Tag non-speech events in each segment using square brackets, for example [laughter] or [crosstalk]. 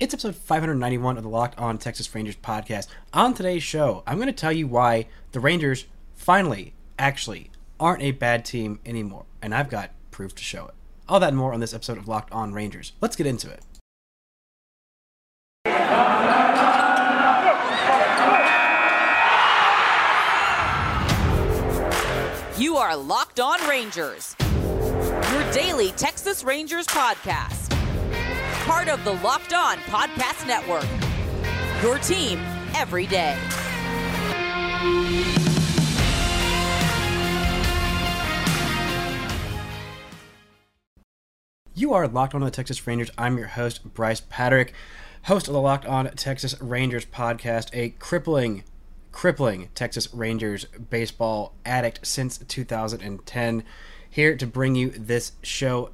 It's episode 591 of the Locked On Texas Rangers podcast. On today's show, I'm going to tell you why the Rangers finally, actually, aren't a bad team anymore. And I've got proof to show it. All that and more on this episode of Locked On Rangers. Let's get into it. You are Locked On Rangers, your daily Texas Rangers podcast. Part of the Locked On Podcast Network. Your team every day. You are Locked On the Texas Rangers. I'm your host, Bryce Patrick, host of the Locked On Texas Rangers podcast, a crippling, crippling Texas Rangers baseball addict since 2010. Here to bring you this show.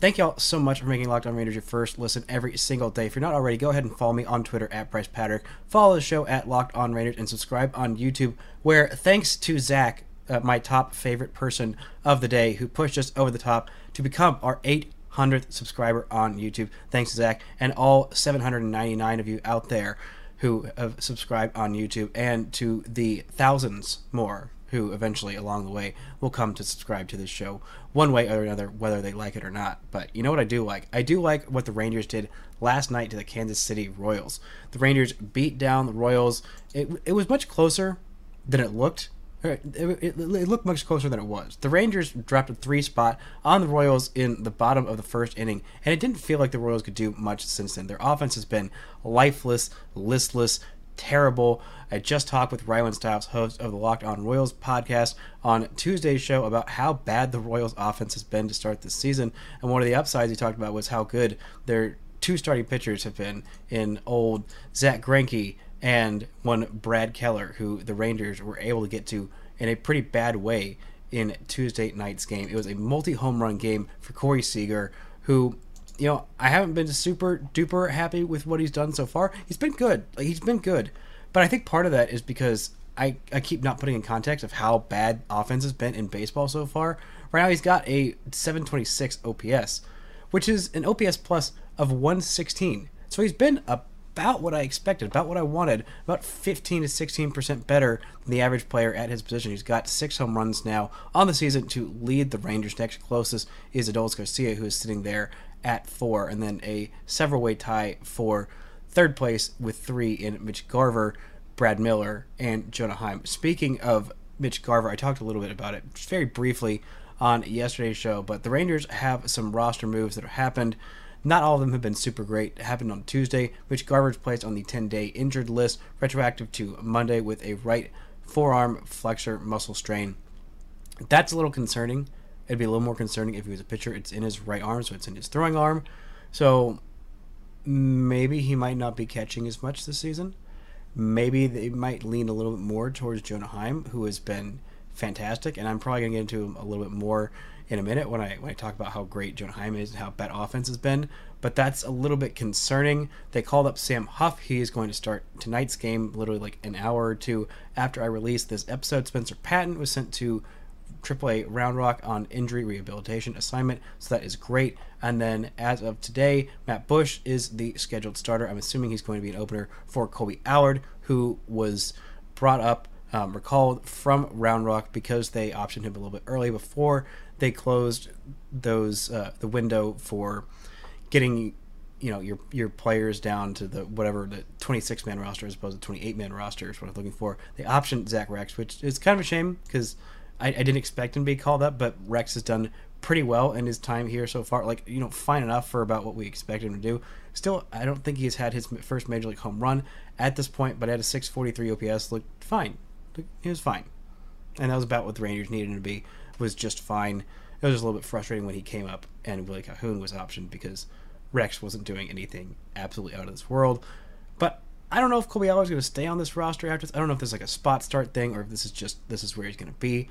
Thank y'all so much for making Locked On Rangers your first listen every single day. If you're not already, go ahead and follow me on Twitter at Bryce Patrick. Follow the show at Locked On Rangers and subscribe on YouTube, where thanks to Zach, uh, my top favorite person of the day, who pushed us over the top to become our 800th subscriber on YouTube. Thanks, Zach, and all 799 of you out there who have subscribed on YouTube, and to the thousands more who eventually along the way will come to subscribe to this show one way or another, whether they like it or not. But you know what I do like? I do like what the Rangers did last night to the Kansas City Royals. The Rangers beat down the Royals. It, it was much closer than it looked. It, it, it looked much closer than it was. The Rangers dropped a three spot on the Royals in the bottom of the first inning, and it didn't feel like the Royals could do much since then. Their offense has been lifeless, listless, terrible. I just talked with Rylan Stiles, host of the Locked On Royals podcast, on Tuesday's show about how bad the Royals offense has been to start this season. And one of the upsides he talked about was how good their two starting pitchers have been in old Zack Greinke and one Brad Keller, who the Rangers were able to get to in a pretty bad way in Tuesday night's game. It was a multi home run game for Corey Seager, who you know, I haven't been super duper happy with what he's done so far. He's been good. Like he's been good. But I think part of that is because I, I keep not putting in context of how bad offense has been in baseball so far. Right now he's got a 726 OPS, which is an OPS plus of 116. So he's been about what I expected, about what I wanted, about 15 to 16% better than the average player at his position. He's got six home runs now on the season to lead the Rangers. Next closest is Adolis Garcia, who is sitting there at four, and then a several way tie for third place with three in Mitch Garver, Brad Miller, and Jonah Heim. Speaking of Mitch Garver, I talked a little bit about it just very briefly on yesterday's show, but the Rangers have some roster moves that have happened. Not all of them have been super great. It happened on Tuesday. Mitch Garver's placed on the 10 day injured list, retroactive to Monday with a right forearm flexor muscle strain. That's a little concerning. It'd be a little more concerning if he was a pitcher. It's in his right arm, so it's in his throwing arm. So maybe he might not be catching as much this season. Maybe they might lean a little bit more towards Jonah Heim, who has been fantastic, and I'm probably gonna get into him a little bit more in a minute when I when I talk about how great Jonah Heim is and how bad offense has been. But that's a little bit concerning. They called up Sam Huff. He is going to start tonight's game, literally like an hour or two after I released this episode. Spencer Patton was sent to AAA Round Rock on injury rehabilitation assignment, so that is great. And then as of today, Matt Bush is the scheduled starter. I'm assuming he's going to be an opener for Kolby Allard, who was brought up, um, recalled from Round Rock because they optioned him a little bit early before they closed those uh, the window for getting you know your your players down to the whatever the 26 man roster as opposed to 28 man roster is what I'm looking for. They optioned Zach Reks, which is kind of a shame because I, I didn't expect him to be called up, but Reks has done pretty well in his time here so far. Like you know, fine enough for about what we expected him to do. Still, I don't think he's had his first major league home run at this point, but at a 643 OPS, looked fine. He was fine, and that was about what the Rangers needed him to be. Was just fine. It was just a little bit frustrating when he came up and Willie Calhoun was optioned because Reks wasn't doing anything absolutely out of this world. But I don't know if Kolby Allard is going to stay on this roster after this. I don't know if there's like a spot start thing or if this is just this is where he's going to be.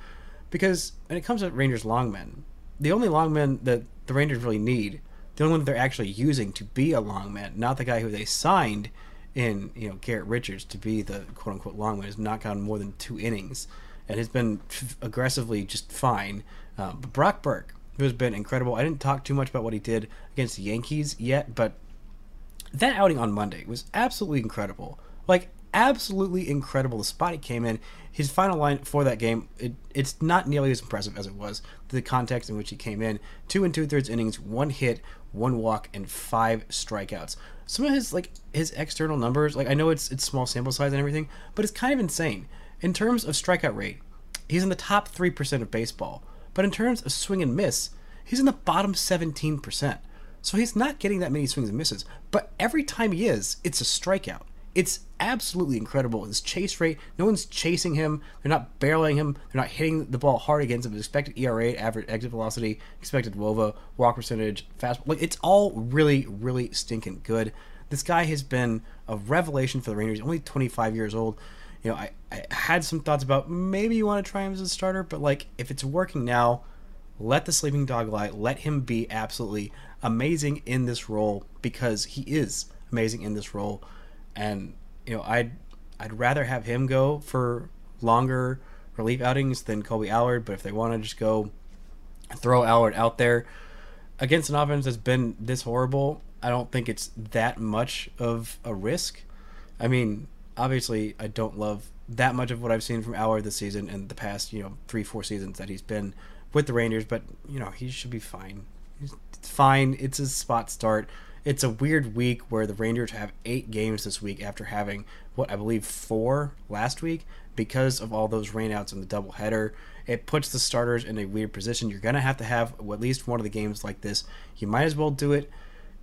Because when it comes to Rangers longmen, the only longman that the Rangers really need, the only one that they're actually using to be a longman, not the guy who they signed in you know Garrett Richards to be the quote unquote longman, has not gone more than two innings and has been aggressively just fine. Um, but Brock Burke, who has been incredible, I didn't talk too much about what he did against the Yankees yet, but that outing on Monday was absolutely incredible. Like absolutely incredible. The spot he came in, his final line for that game, it, it's not nearly as impressive as it was. The context in which he came in, two and two thirds innings, one hit, one walk, and five strikeouts. Some of his like his external numbers, like I know it's it's small sample size and everything, but it's kind of insane in terms of strikeout rate. He's in the top three percent of baseball, but in terms of swing and miss, he's in the bottom seventeen percent. So he's not getting that many swings and misses. But every time he is, it's a strikeout. It's absolutely incredible. His chase rate, no one's chasing him. They're not barreling him. They're not hitting the ball hard against him. His expected ERA, average exit velocity, expected WOBA, walk percentage, fast. Like it's all really, really stinking good. This guy has been a revelation for the Rangers. Only 25 years old. You know, I, I had some thoughts about maybe you want to try him as a starter, but like if it's working now, let the sleeping dog lie. Let him be absolutely amazing in this role because he is amazing in this role and you know I'd I'd rather have him go for longer relief outings than Kolby Allard. But if they want to just go throw Allard out there against an offense that's been this horrible, I don't think it's that much of a risk. I mean, obviously, I don't love that much of what I've seen from Allard this season and the past, you know, three, four seasons that he's been with the Rangers, but, you know, he should be fine. He's fine. It's a spot start it's a weird week where the Rangers have eight games this week after having what I believe four last week because of all those rainouts in the doubleheader. It puts the starters in a weird position. You're gonna have to have at least one of the games like this. You might as well do it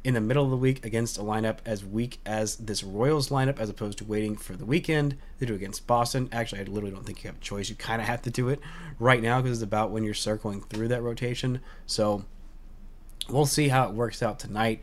in the middle of the week against a lineup as weak as this Royals lineup, as opposed to waiting for the weekend to do against Boston. Actually, I literally don't think you have a choice. You kind of have to do it right now because it's about when you're circling through that rotation. So we'll see how it works out tonight.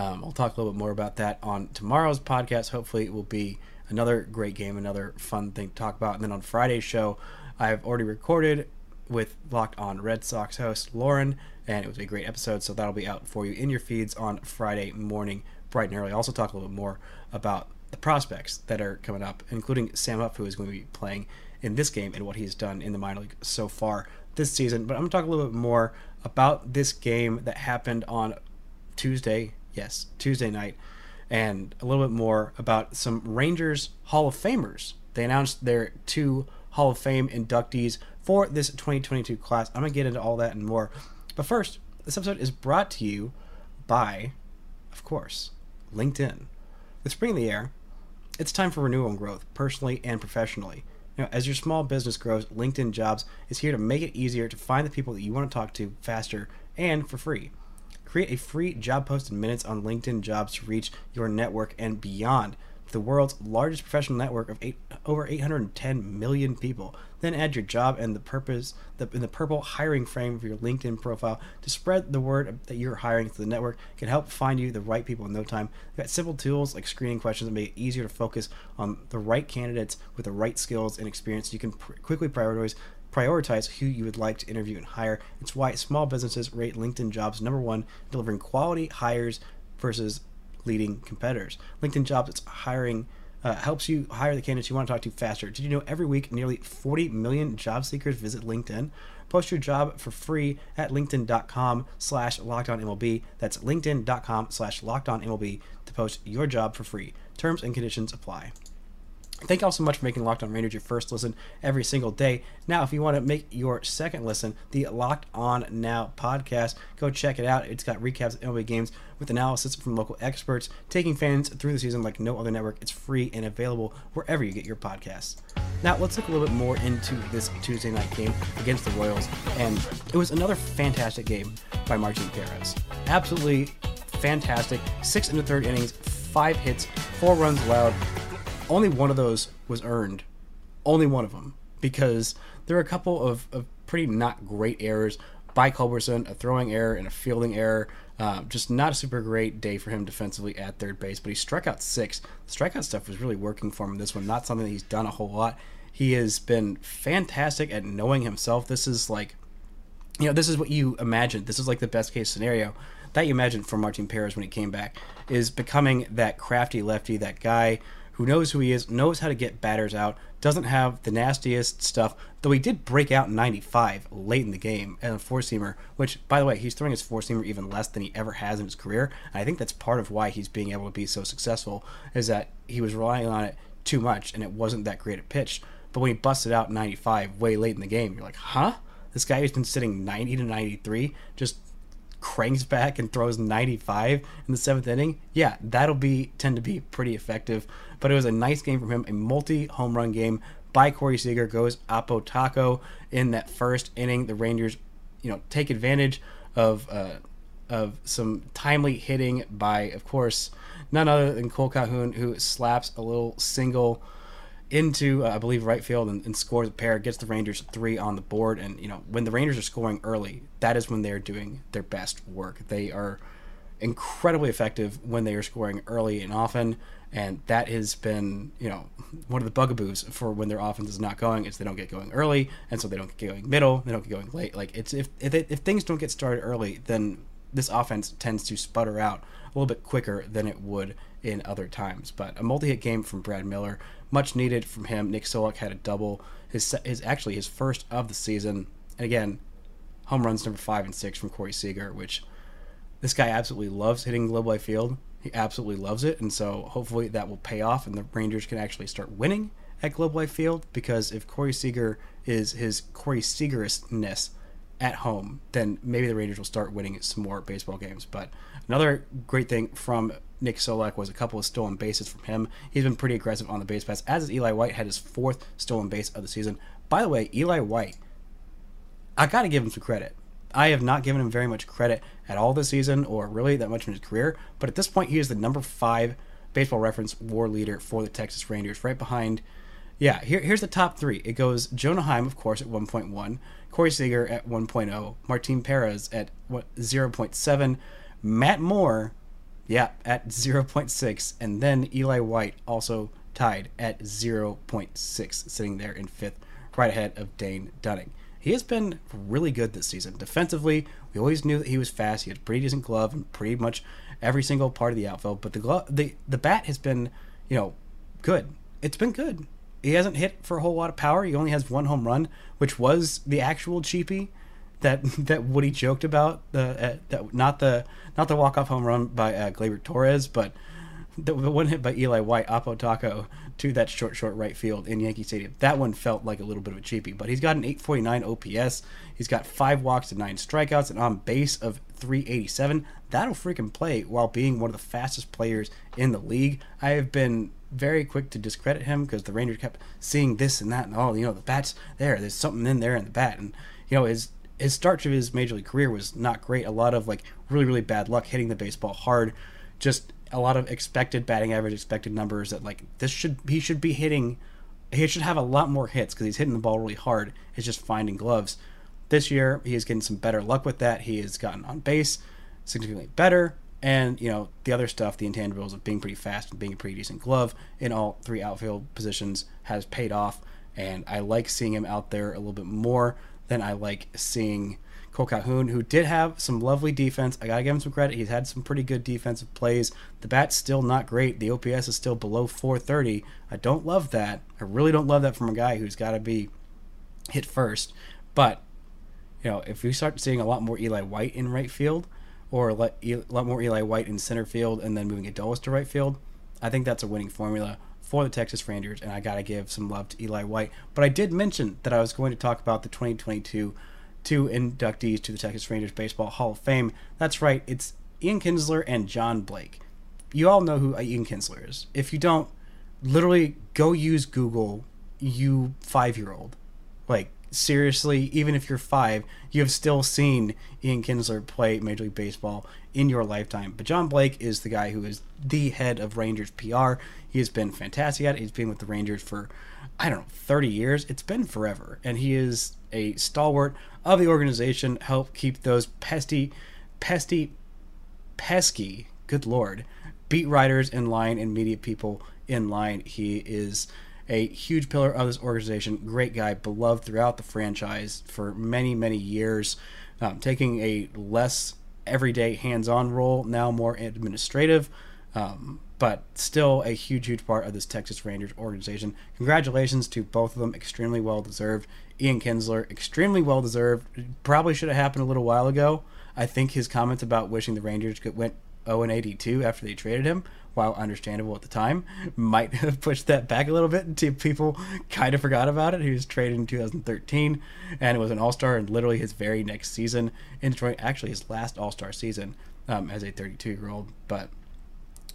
Um, I'll talk a little bit more about that on tomorrow's podcast. Hopefully, it will be another great game, another fun thing to talk about. And then on Friday's show, I've already recorded with Locked On Red Sox host Lauren, and it was a great episode. So that'll be out for you in your feeds on Friday morning, bright and early. Also talk a little bit more about the prospects that are coming up, including Sam Huff, who is going to be playing in this game and what he's done in the minor league so far this season. But I'm going to talk a little bit more about this game that happened on Tuesday, Yes, Tuesday night. And a little bit more about some Rangers Hall of Famers. They announced their two Hall of Fame inductees for this 2022 class. I'm going to get into all that and more. But first, this episode is brought to you by, of course, LinkedIn. With spring in the air, it's time for renewal and growth, personally and professionally. Now, as your small business grows, LinkedIn Jobs is here to make it easier to find the people that you want to talk to faster and for free. Create a free job post in minutes on LinkedIn Jobs to reach your network and beyond. The world's largest professional network of eight, over 810 million people. Then add your job and the purpose the, in the purple hiring frame of your LinkedIn profile to spread the word that you're hiring to the network. can help find you the right people in no time. We've got simple tools like screening questions that make it easier to focus on the right candidates with the right skills and experience. You can pr- quickly prioritize prioritize who you would like to interview and hire. It's why small businesses rate LinkedIn jobs number one, delivering quality hires versus leading competitors. LinkedIn jobs, it's hiring. Uh, helps you hire the candidates you want to talk to faster. Did you know every week nearly 40 million job seekers visit LinkedIn? Post your job for free at linkedin.com slash lockedonmlb. That's linkedin.com slash lockedonmlb to post your job for free. Terms and conditions apply. Thank you all so much for making Locked On Rangers your first listen every single day. Now, if you want to make your second listen, the Locked On Now podcast, go check it out. It's got recaps of MLB games with analysis from local experts, taking fans through the season like no other network. It's free and available wherever you get your podcasts. Now, let's look a little bit more into this Tuesday night game against the Royals. And it was another fantastic game by Martin Perez. Absolutely fantastic. Six and the third innings, five hits, four runs allowed only one of those was earned. Only one of them. Because there were a couple of, of pretty not great errors by Culberson, a throwing error and a fielding error. Uh, just not a super great day for him defensively at third base, but he struck out six. The strikeout stuff was really working for him this one, not something that he's done a whole lot. He has been fantastic at knowing himself. This is like, you know, this is what you imagine. This is like the best case scenario that you imagine for Martin Perez when he came back, is becoming that crafty lefty, that guy who knows who he is, knows how to get batters out, doesn't have the nastiest stuff, though he did break out 95 late in the game and a four seamer, which, by the way, he's throwing his four seamer even less than he ever has in his career. And I think that's part of why he's being able to be so successful, is that he was relying on it too much and it wasn't that great a pitch. But when he busted out 95 way late in the game, you're like, huh? This guy who's been sitting 90 to 93 just cranks back and throws 95 in the seventh inning, yeah, that'll be tend to be pretty effective. But it was a nice game from him, a multi home run game by Corey Seager goes oppo taco in that first inning. The Rangers, you know, take advantage of uh, of some timely hitting by, of course, none other than Kole Calhoun, who slaps a little single into, uh, I believe, right field and, and, scores a pair, gets the Rangers three on the board. And, you know, when the Rangers are scoring early, that is when they're doing their best work. They are incredibly effective when they are scoring early and often. And that has been, you know, one of the bugaboos for when their offense is not going is they don't get going early, and so they don't get going middle, they don't get going late. Like it's if if, if things don't get started early, then this offense tends to sputter out a little bit quicker than it would in other times. But a multi-hit game from Brad Miller much needed from him. Nick Solak had a double, his his actually his first of the season, and again, home runs number five and six from Corey Seager, which this guy absolutely loves hitting Globe Life Field. He absolutely loves it, and so hopefully that will pay off, and the Rangers can actually start winning at Globe Life Field. Because if Corey Seager is his Corey Seagerousness at home, then maybe the Rangers will start winning some more baseball games. But another great thing from Nick Solak was a couple of stolen bases from him. He's been pretty aggressive on the base pass, as is Eli White, had his fourth stolen base of the season. By the way, Eli White, I got to give him some credit. I have not given him very much credit at all this season, or really that much in his career, but at this point, he is the number five baseball reference war leader for the Texas Rangers, right behind. Yeah, here, here's the top three. It goes Jonah Heim, of course, at 1.1, Corey Seager at 1.0, Martin Perez at what 0.7, Matt Moore yeah, at 0.6. And then Eli White also tied at 0.6, sitting there in fifth, right ahead of Dane Dunning. He has been really good this season. Defensively, we always knew that he was fast. He had a pretty decent glove and pretty much every single part of the outfield. But the glove, the the bat has been, you know, good. It's been good. He hasn't hit for a whole lot of power. He only has one home run, which was the actual cheapie that [laughs] that Woody joked about the uh, that not the not the walk off home run by uh, Gleyber Torres, but the, the, one hit by Eli White, oppo taco to that short short right field in Yankee Stadium. That one felt like a little bit of a cheapie, but he's got an 849 OPS. He's got five walks and nine strikeouts, and on base of 387. That'll freaking play while being one of the fastest players in the league. I have been very quick to discredit him because the Rangers kept seeing this and that and all. You know, the bat's there. There's something in there in the bat, and you know his his start to his major league career was not great. A lot of like really really bad luck hitting the baseball hard, just a lot of expected batting average, expected numbers that like this should he should be hitting. He should have a lot more hits because he's hitting the ball really hard. It's just finding gloves. This year he is getting some better luck with that. He has gotten on base significantly better, and you know the other stuff, the intangibles of being pretty fast and being a pretty decent glove in all three outfield positions has paid off. And I like seeing him out there a little bit more then I like seeing Kole Calhoun, who did have some lovely defense. I gotta give him some credit. He's had some pretty good defensive plays. The bat's still not great. The OPS is still below 430. I don't love that. I really don't love that from a guy who's got to be hit first. But you know, if we start seeing a lot more Eli White in right field, or a lot more Eli White in center field, and then moving Adolis to right field, I think that's a winning formula for the Texas Rangers, and I got to give some love to Eli White. But I did mention that I was going to talk about the 2022 two inductees to the Texas Rangers Baseball Hall of Fame. That's right, it's Ian Kinsler and John Blake. You all know who Ian Kinsler is. If you don't, literally go use Google, you five year old. Like, seriously, even if you're five, you have still seen Ian Kinsler play Major League Baseball in your lifetime. But John Blake is the guy who is the head of Rangers PR. He has been fantastic at it. He's been with the Rangers for, I don't know, 30 years. It's been forever. And he is a stalwart of the organization, help keep those pesty, pesty, pesky, good lord, beat writers in line and media people in line. He is a huge pillar of this organization, great guy, beloved throughout the franchise for many, many years, um, taking a less everyday hands-on role, now more administrative. Um, but still a huge, huge part of this Texas Rangers organization. Congratulations to both of them. Extremely well deserved. Ian Kinsler, extremely well deserved. Probably should have happened a little while ago. I think his comments about wishing the Rangers could went 0 and 82 after they traded him, while understandable at the time, might have pushed that back a little bit until people kind of forgot about it. He was traded in 2013 and it was an All Star in literally his very next season in Detroit. Actually, his last All Star season um, as a 32 year old, but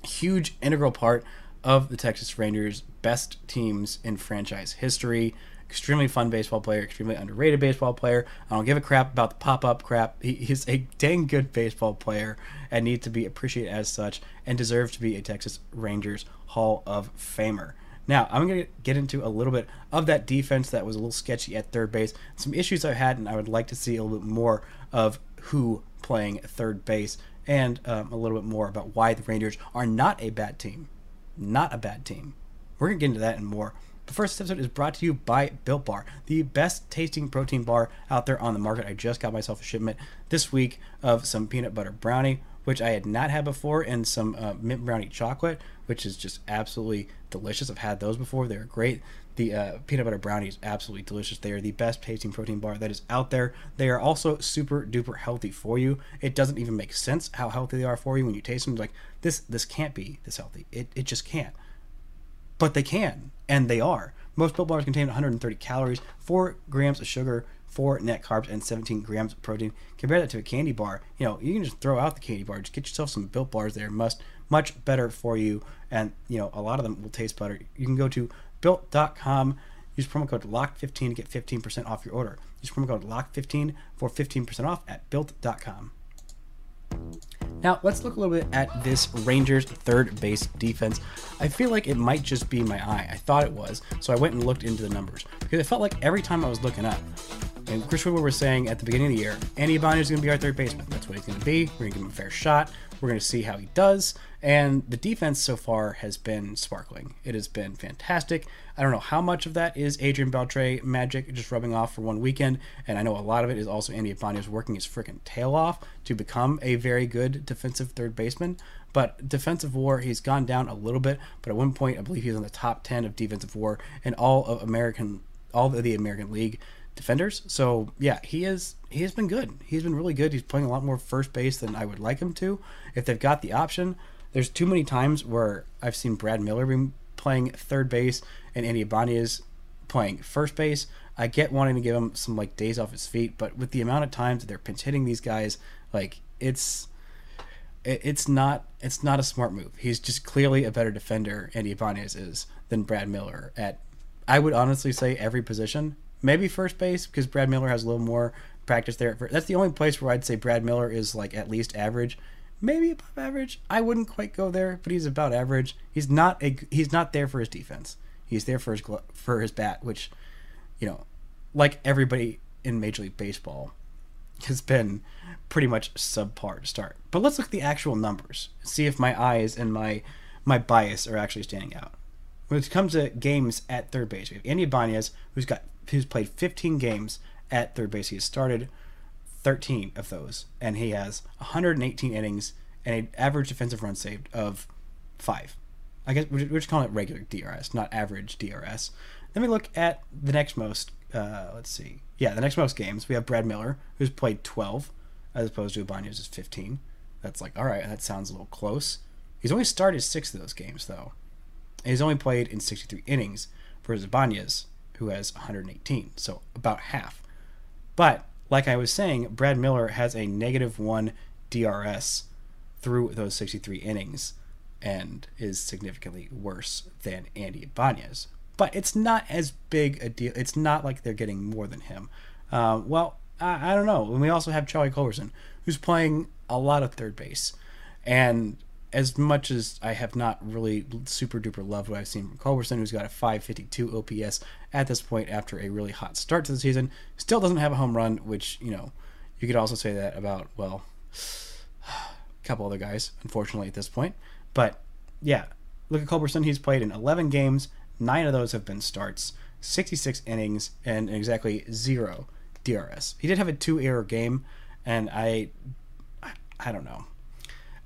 huge integral part of the Texas Rangers' best teams in franchise history. Extremely fun baseball player, extremely underrated baseball player. I don't give a crap about the pop up crap. He, he's a dang good baseball player and needs to be appreciated as such and deserves to be a Texas Rangers Hall of Famer. Now, I'm going to get into a little bit of that defense that was a little sketchy at third base. Some issues I've had, and I would like to see a little bit more of who playing third base and um, a little bit more about why the Rangers are not a bad team. Not a bad team. We're going to get into that and more. The first episode is brought to you by Built Bar, the best tasting protein bar out there on the market. I just got myself a shipment this week of some peanut butter brownie, which I had not had before, and some uh, mint brownie chocolate, which is just absolutely delicious. I've had those before, they're great. The uh, peanut butter brownie is absolutely delicious. They are the best tasting protein bar that is out there. They are also super duper healthy for you. It doesn't even make sense how healthy they are for you when you taste them. Like this, this can't be this healthy. It, it just can't. But they can, and they are. Most Built Bars contain 130 calories, 4 grams of sugar, 4 net carbs, and 17 grams of protein. Compare that to a candy bar. You know, you can just throw out the candy bar. Just get yourself some Built Bars. They're must much better for you, and you know a lot of them will taste better. You can go to built.com. Use promo code LOCK15 to get 15% off your order. Use promo code LOCK15 for 15% off at built.com. Now, let's look a little bit at this Rangers third base defense. I feel like it might just be my eye. I thought it was, so I went and looked into the numbers because it felt like every time I was looking up, and Chris Woodward was saying at the beginning of the year, Andy Ibanez is going to be our third baseman. That's what he's going to be. We're going to give him a fair shot. We're going to see how he does. And the defense so far has been sparkling. It has been fantastic. I don't know how much of that is Adrian Beltre magic just rubbing off for one weekend. And I know a lot of it is also Andy Ibanez working his freaking tail off to become a very good defensive third baseman. But defensive war, he's gone down a little bit. But at one point, I believe he was in the top 10 of defensive war in all of American, all of the American League defenders. So yeah, he is he has been good. He's been really good. He's playing a lot more first base than I would like him to. If they've got the option, there's too many times where I've seen Brad Miller be playing third base and Andy Ibanez playing first base. I get wanting to give him some like days off his feet, but with the amount of times that they're pinch hitting these guys, like it's it's not it's not a smart move. He's just clearly a better defender, Andy Ibanez is, than Brad Miller at I would honestly say every position maybe first base because Brad Miller has a little more practice there. That's the only place where I'd say Brad Miller is like at least average, maybe above average. I wouldn't quite go there, but he's about average. He's not a he's not there for his defense. He's there for his for his bat, which you know, like everybody in Major League Baseball, has been pretty much subpar to start. But let's look at the actual numbers. See if my eyes and my my bias are actually standing out. When it comes to games at third base, we have Andy Ibanez, who's got who's played 15 games at third base. He has started 13 of those, and he has 118 innings and an average defensive run saved of five. I guess we're just calling it regular DRS, not average DRS. Then we look at the next most. Uh, let's see. Yeah, the next most games we have Brad Miller, who's played 12, as opposed to Ibanez's 15. That's like all right. That sounds a little close. He's only started six of those games though. And he's only played in 63 innings, whereas Ibanez who has 118, so about half. But like I was saying, Brad Miller has a negative one DRS through those 63 innings and is significantly worse than Andy Ibanez. But it's not as big a deal. It's not like they're getting more than him. Uh, well, I, I, don't know. And we also have Charlie Culberson, who's playing a lot of third base. And as much as I have not really super duper loved what I've seen from Culberson, who's got a 552 OPS at this point after a really hot start to the season, still doesn't have a home run, which, you know, you could also say that about, well, [sighs] a couple other guys, unfortunately, at this point. But yeah, look at Culberson. He's played in 11 games, nine of those have been starts, 66 innings, and exactly zero DRS. He did have a two error game, and I, I don't know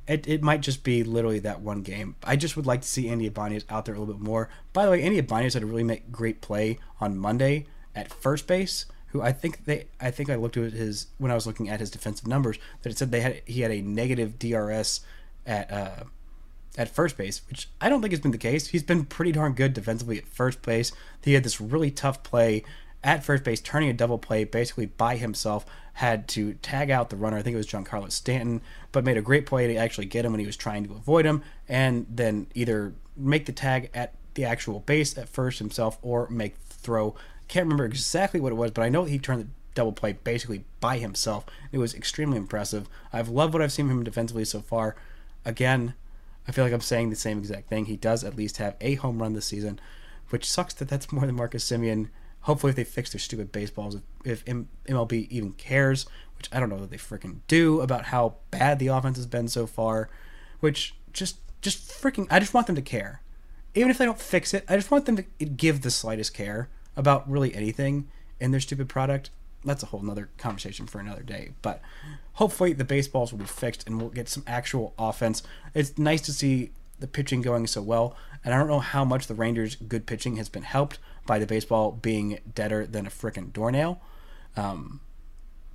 it, it might just be literally that one game. I just would like to see Andy Ibanez out there a little bit more. By the way, Andy Ibanez had a really make great play on Monday at first base. Who I think they I think I looked at his when I was looking at his defensive numbers that it said they had he had a negative DRS at uh, at first base, which I don't think has been the case. He's been pretty darn good defensively at first base. He had this really tough play at first base, turning a double play basically by himself, had to tag out the runner. I think it was Giancarlo Stanton, but made a great play to actually get him when he was trying to avoid him, and then either make the tag at the actual base at first himself or make throw. Can't remember exactly what it was, but I know he turned the double play basically by himself. It was extremely impressive. I've loved what I've seen from him defensively so far. Again, I feel like I'm saying the same exact thing. He does at least have a home run this season, which sucks that that's more than Marcus Semien Hopefully, if they fix their stupid baseballs, if, MLB even cares, which I don't know that they freaking do about how bad the offense has been so far, which just just freaking I just want them to care. Even if they don't fix it, I just want them to give the slightest care about really anything in their stupid product. That's a whole nother conversation for another day. But hopefully the baseballs will be fixed and we'll get some actual offense. It's nice to see the pitching going so well. And I don't know how much the Rangers' good pitching has been helped by the baseball being deader than a frickin' doornail. Um,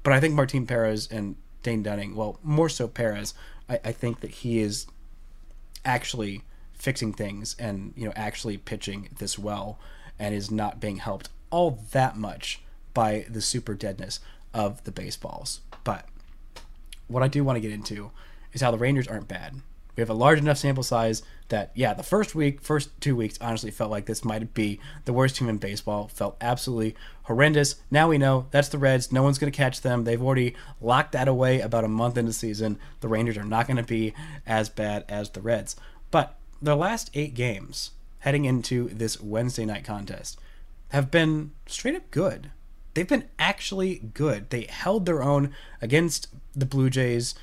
but I think Martin Perez and Dane Dunning, well, more so Perez, I, I think that he is actually fixing things and you know actually pitching this well and is not being helped all that much by the super deadness of the baseballs. But what I do want to get into is how the Rangers aren't bad. We have a large enough sample size that, yeah, the first week, first two weeks, honestly felt like this might be the worst team in baseball. Felt absolutely horrendous. Now we know that's the Reds. No one's going to catch them. They've already locked that away about a month into season. The Rangers are not going to be as bad as the Reds. But their last eight games heading into this Wednesday night contest have been straight up good. They've been actually good. They held their own against the Blue Jays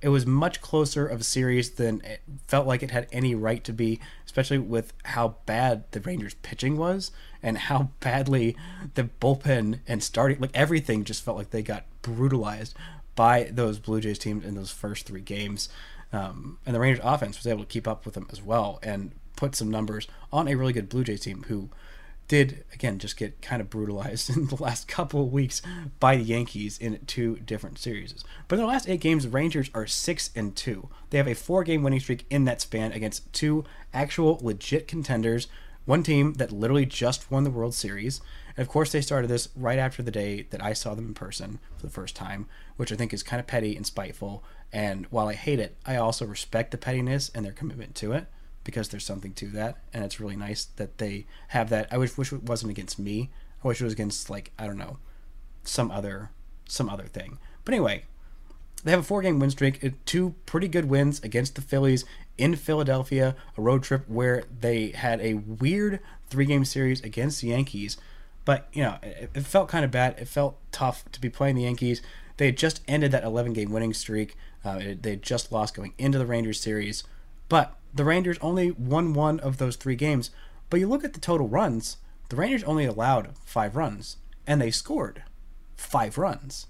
it was much closer of a series than it felt like it had any right to be, especially with how bad the Rangers pitching was and how [laughs] badly the bullpen and starting like everything just felt like they got brutalized by those Blue Jays teams in those first three games. Um, and the Rangers offense was able to keep up with them as well and put some numbers on a really good Blue Jays team who did again just get kind of brutalized [laughs] in the last couple of weeks by the Yankees in two different series. But in the last eight games, the Rangers are six and two. They have a four-game winning streak in that span against two actual legit contenders. One team that literally just won the World Series. And of course, they started this right after the day that I saw them in person for the first time, which I think is kind of petty and spiteful. And while I hate it, I also respect the pettiness and their commitment to it because there's something to that, and it's really nice that they have that. I wish wish it wasn't against me. I wish it was against like I don't know, some other some other thing. But anyway, they have a four game win streak, uh, two pretty good wins against the Phillies in Philadelphia, a road trip where they had a weird three game series against the Yankees. But, you know, it, it felt kind of bad. It felt tough to be playing the Yankees. They had just ended that 11 game winning streak. Uh, it, they had just lost going into the Rangers series. But the Rangers only won one of those three games. But you look at the total runs, the Rangers only allowed five runs, and they scored five runs.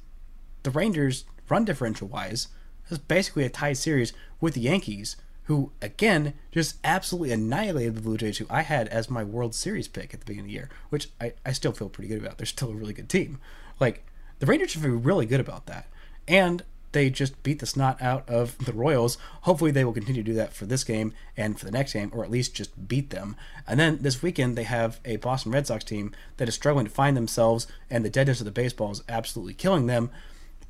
The Rangers, run differential wise, is basically a tied series with the Yankees, who, again, just absolutely annihilated the Blue Jays, who I had as my World Series pick at the beginning of the year, which I, I still feel pretty good about. They're still a really good team. Like, the Rangers should feel really good about that. And they just beat the snot out of the Royals. Hopefully, they will continue to do that for this game and for the next game, or at least just beat them. And then this weekend, they have a Boston Red Sox team that is struggling to find themselves, and the deadness of the baseball is absolutely killing them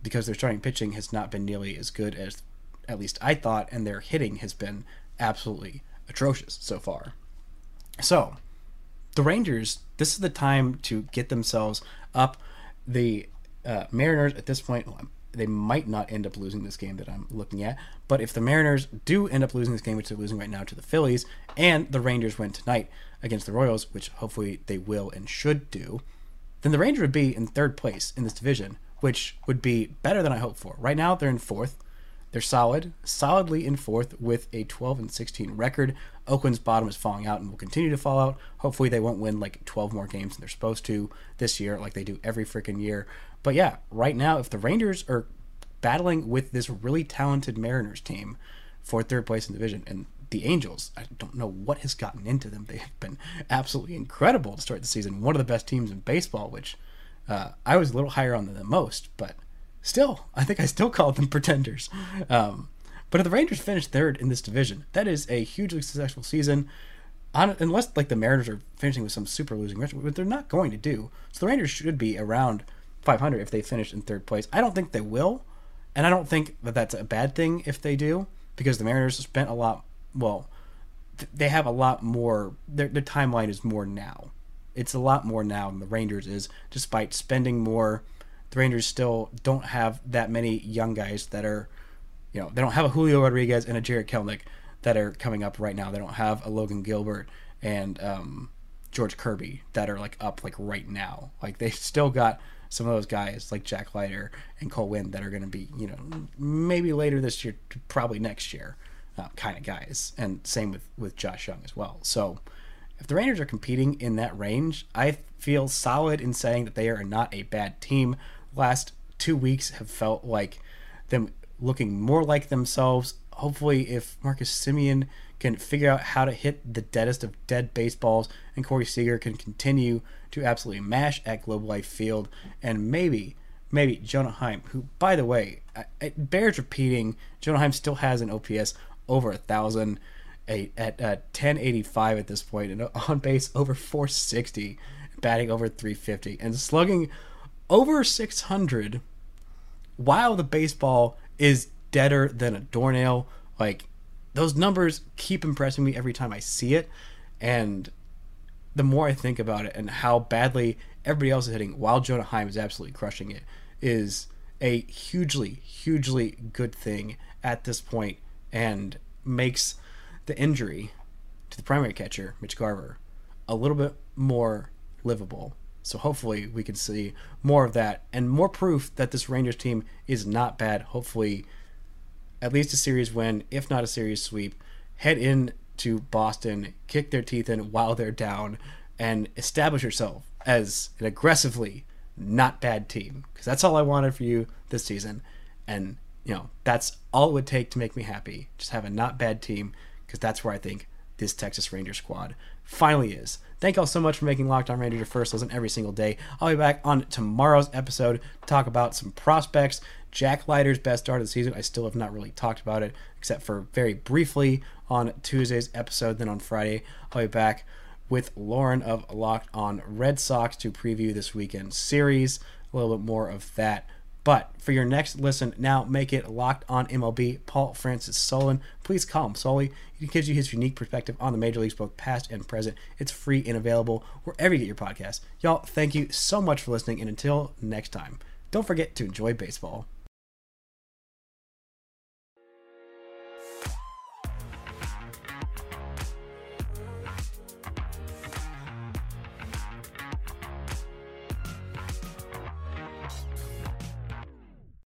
because their starting pitching has not been nearly as good as at least I thought, and their hitting has been absolutely atrocious so far. So, the Rangers, this is the time to get themselves up. The uh, Mariners at this point, well, they might not end up losing this game that I'm looking at. But if the Mariners do end up losing this game, which they're losing right now to the Phillies, and the Rangers win tonight against the Royals, which hopefully they will and should do, then the Rangers would be in third place in this division, which would be better than I hoped for. Right now, they're in fourth. They're solid, solidly in fourth with a 12 and 16 record. Oakland's bottom is falling out and will continue to fall out. Hopefully, they won't win like 12 more games than they're supposed to this year, like they do every freaking year. But yeah, right now, if the Rangers are battling with this really talented Mariners team, for third place in the division. And the Angels, I don't know what has gotten into them. They have been absolutely incredible to start the season. One of the best teams in baseball, which uh, I was a little higher on them than most, but still, I think I still call them [laughs] pretenders. Um, but if the Rangers finish third in this division, that is a hugely successful season. On, unless like the Mariners are finishing with some super losing record, but they're not going to do. So the Rangers should be around 500 if they finish in third place. I don't think they will, and I don't think that that's a bad thing if they do, because the Mariners spent a lot. Well, th- they have a lot more. Their their timeline is more now. It's a lot more now than the Rangers is, despite spending more. The Rangers still don't have that many young guys that are, you know, they don't have a Julio Rodriguez and a Jarred Kelenic that are coming up right now. They don't have a Logan Gilbert and um, George Kirby that are like up like right now. Like they still got some of those guys like Jack Leiter and Cole Winn that are going to be, you know, maybe later this year, probably next year, uh, kind of guys. And same with with Josh Jung as well. So if the Rangers are competing in that range, I feel solid in saying that they are not a bad team. Last two weeks have felt like them looking more like themselves. Hopefully, if Marcus Semien can figure out how to hit the deadest of dead baseballs, and Corey Seager can continue to absolutely mash at Globe Life Field, and maybe, maybe Jonah Heim, who, by the way, it bears repeating, Jonah Heim still has an OPS over a thousand at, at uh, 1085 at this point, and [laughs] on base over 460, batting over 350, and slugging over 600 while the baseball is deader than a doornail. Like, those numbers keep impressing me every time I see it. And the more I think about it and how badly everybody else is hitting while Jonah Heim is absolutely crushing it is a hugely, hugely good thing at this point and makes the injury to the primary catcher, Mitch Garver, a little bit more livable. So hopefully we can see more of that and more proof that this Rangers team is not bad. Hopefully at least a series win, if not a series sweep, head in to Boston, kick their teeth in while they're down, and establish yourself as an aggressively not bad team. Because that's all I wanted for you this season. And, you know, that's all it would take to make me happy. Just have a not bad team, because that's where I think this Texas Ranger squad finally is. Thank y'all so much for making Locked On Rangers your first listen every single day. I'll be back on tomorrow's episode to talk about some prospects. Jack Leiter's best start of the season. I still have not really talked about it, except for very briefly on Tuesday's episode. Then on Friday, I'll be back with Lauren of Locked On Red Sox to preview this weekend series. A little bit more of that. But for your next listen, now make it locked on MLB. Paul Francis Sullivan. Please call him Sully. He gives you his unique perspective on the major leagues, both past and present. It's free and available wherever you get your podcasts. Y'all, thank you so much for listening, and until next time, don't forget to enjoy baseball.